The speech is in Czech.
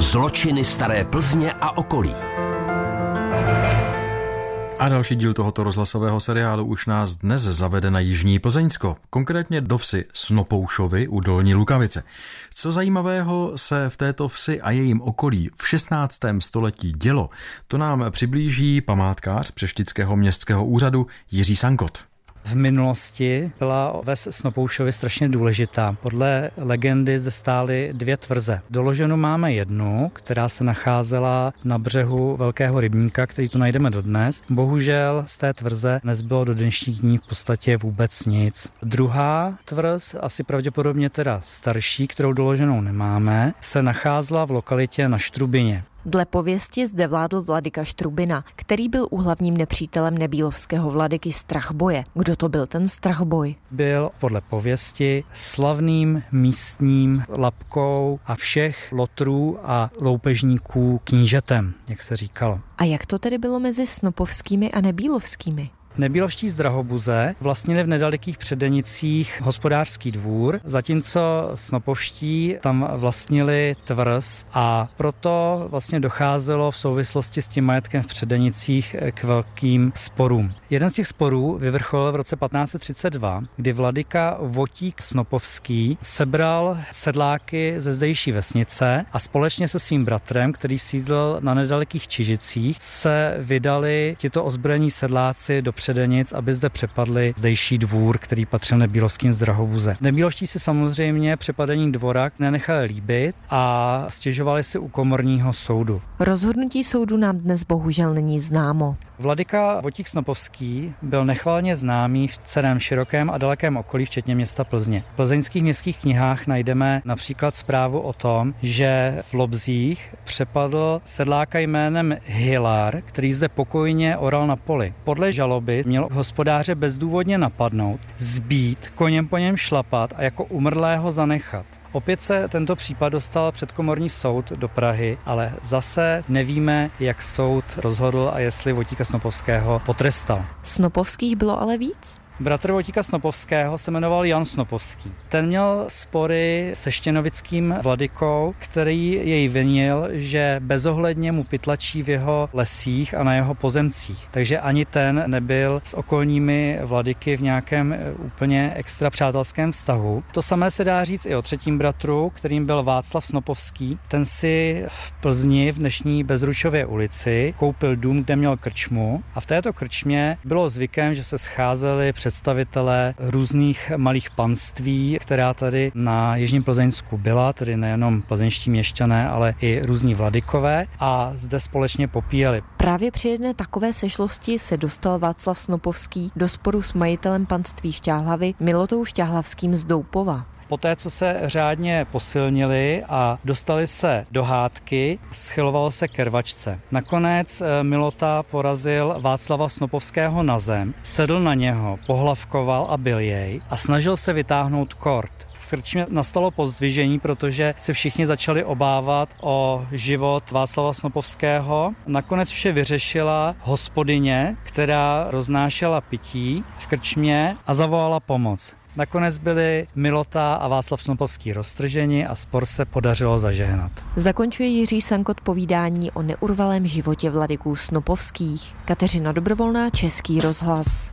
Zločiny staré Plzně a okolí. A další díl tohoto rozhlasového seriálu už nás dnes zavede na Jižní Plzeňsko, konkrétně do vsi Snopoušovi u Dolní Lukavice. Co zajímavého se v této vsi a jejím okolí v 16. století dělo, to nám přiblíží památkář Přeštického městského úřadu Jiří Sankot. V minulosti byla ves Snopoušovi strašně důležitá. Podle legendy zde stály dvě tvrze. Doloženu máme jednu, která se nacházela na břehu Velkého rybníka, který tu najdeme dodnes. Bohužel z té tvrze nezbylo do dnešních dní v podstatě vůbec nic. Druhá tvrz, asi pravděpodobně teda starší, kterou doloženou nemáme, se nacházela v lokalitě na Štrubině. Dle pověsti zde vládl vladyka Štrubina, který byl úhlavním nepřítelem nebílovského vladyky Strachboje. Kdo to byl ten Strachboj? Byl podle pověsti slavným místním lapkou a všech lotrů a loupežníků knížetem, jak se říkalo. A jak to tedy bylo mezi Snopovskými a Nebílovskými? Nebílovští z Drahobuze vlastnili v nedalekých předenicích hospodářský dvůr, zatímco Snopovští tam vlastnili tvrz a proto vlastně docházelo v souvislosti s tím majetkem v předenicích k velkým sporům. Jeden z těch sporů vyvrcholil v roce 1532, kdy vladyka Votík Snopovský sebral sedláky ze zdejší vesnice a společně se svým bratrem, který sídlil na nedalekých Čižicích, se vydali tito ozbrojení sedláci do Předenic, aby zde přepadli zdejší dvůr, který patřil Nebílovským z Drahobuze. Nebílovští si samozřejmě přepadení dvora nenechali líbit a stěžovali si u komorního soudu. Rozhodnutí soudu nám dnes bohužel není známo. Vladyka Votík Snopovský byl nechvalně známý v celém širokém a dalekém okolí, včetně města Plzně. V plzeňských městských knihách najdeme například zprávu o tom, že v Lobzích přepadl sedláka jménem Hilar, který zde pokojně oral na poli. Podle žaloby měl hospodáře bezdůvodně napadnout, zbít, koněm po něm šlapat a jako umrlého zanechat. Opět se tento případ dostal před komorní soud do Prahy, ale zase nevíme, jak soud rozhodl a jestli Votíka Snopovského potrestal. Snopovských bylo ale víc? Bratr Votíka Snopovského se jmenoval Jan Snopovský. Ten měl spory se štěnovickým vladykou, který jej vinil, že bezohledně mu pytlačí v jeho lesích a na jeho pozemcích. Takže ani ten nebyl s okolními vladyky v nějakém eh, úplně extra přátelském vztahu. To samé se dá říct i o třetím bratru, kterým byl Václav Snopovský. Ten si v Plzni v dnešní Bezručově ulici koupil dům, kde měl krčmu a v této krčmě bylo zvykem, že se scházeli před představitelé různých malých panství, která tady na Jižním Plzeňsku byla, tedy nejenom plzeňští měšťané, ale i různí vladykové a zde společně popíjeli. Právě při jedné takové sešlosti se dostal Václav Snopovský do sporu s majitelem panství Šťáhlavy Milotou Šťáhlavským z Doupova. Poté, co se řádně posilnili a dostali se do hádky, schylovalo se ke rvačce. Nakonec eh, Milota porazil Václava Snopovského na zem, sedl na něho, pohlavkoval a byl jej a snažil se vytáhnout kort krčmě nastalo pozdvižení, protože se všichni začali obávat o život Václava Snopovského. Nakonec vše vyřešila hospodyně, která roznášela pití v krčmě a zavolala pomoc. Nakonec byli Milota a Václav Snopovský roztrženi a spor se podařilo zažehnat. Zakončuje Jiří Sankot povídání o neurvalém životě vladyků Snopovských. Kateřina Dobrovolná, Český rozhlas.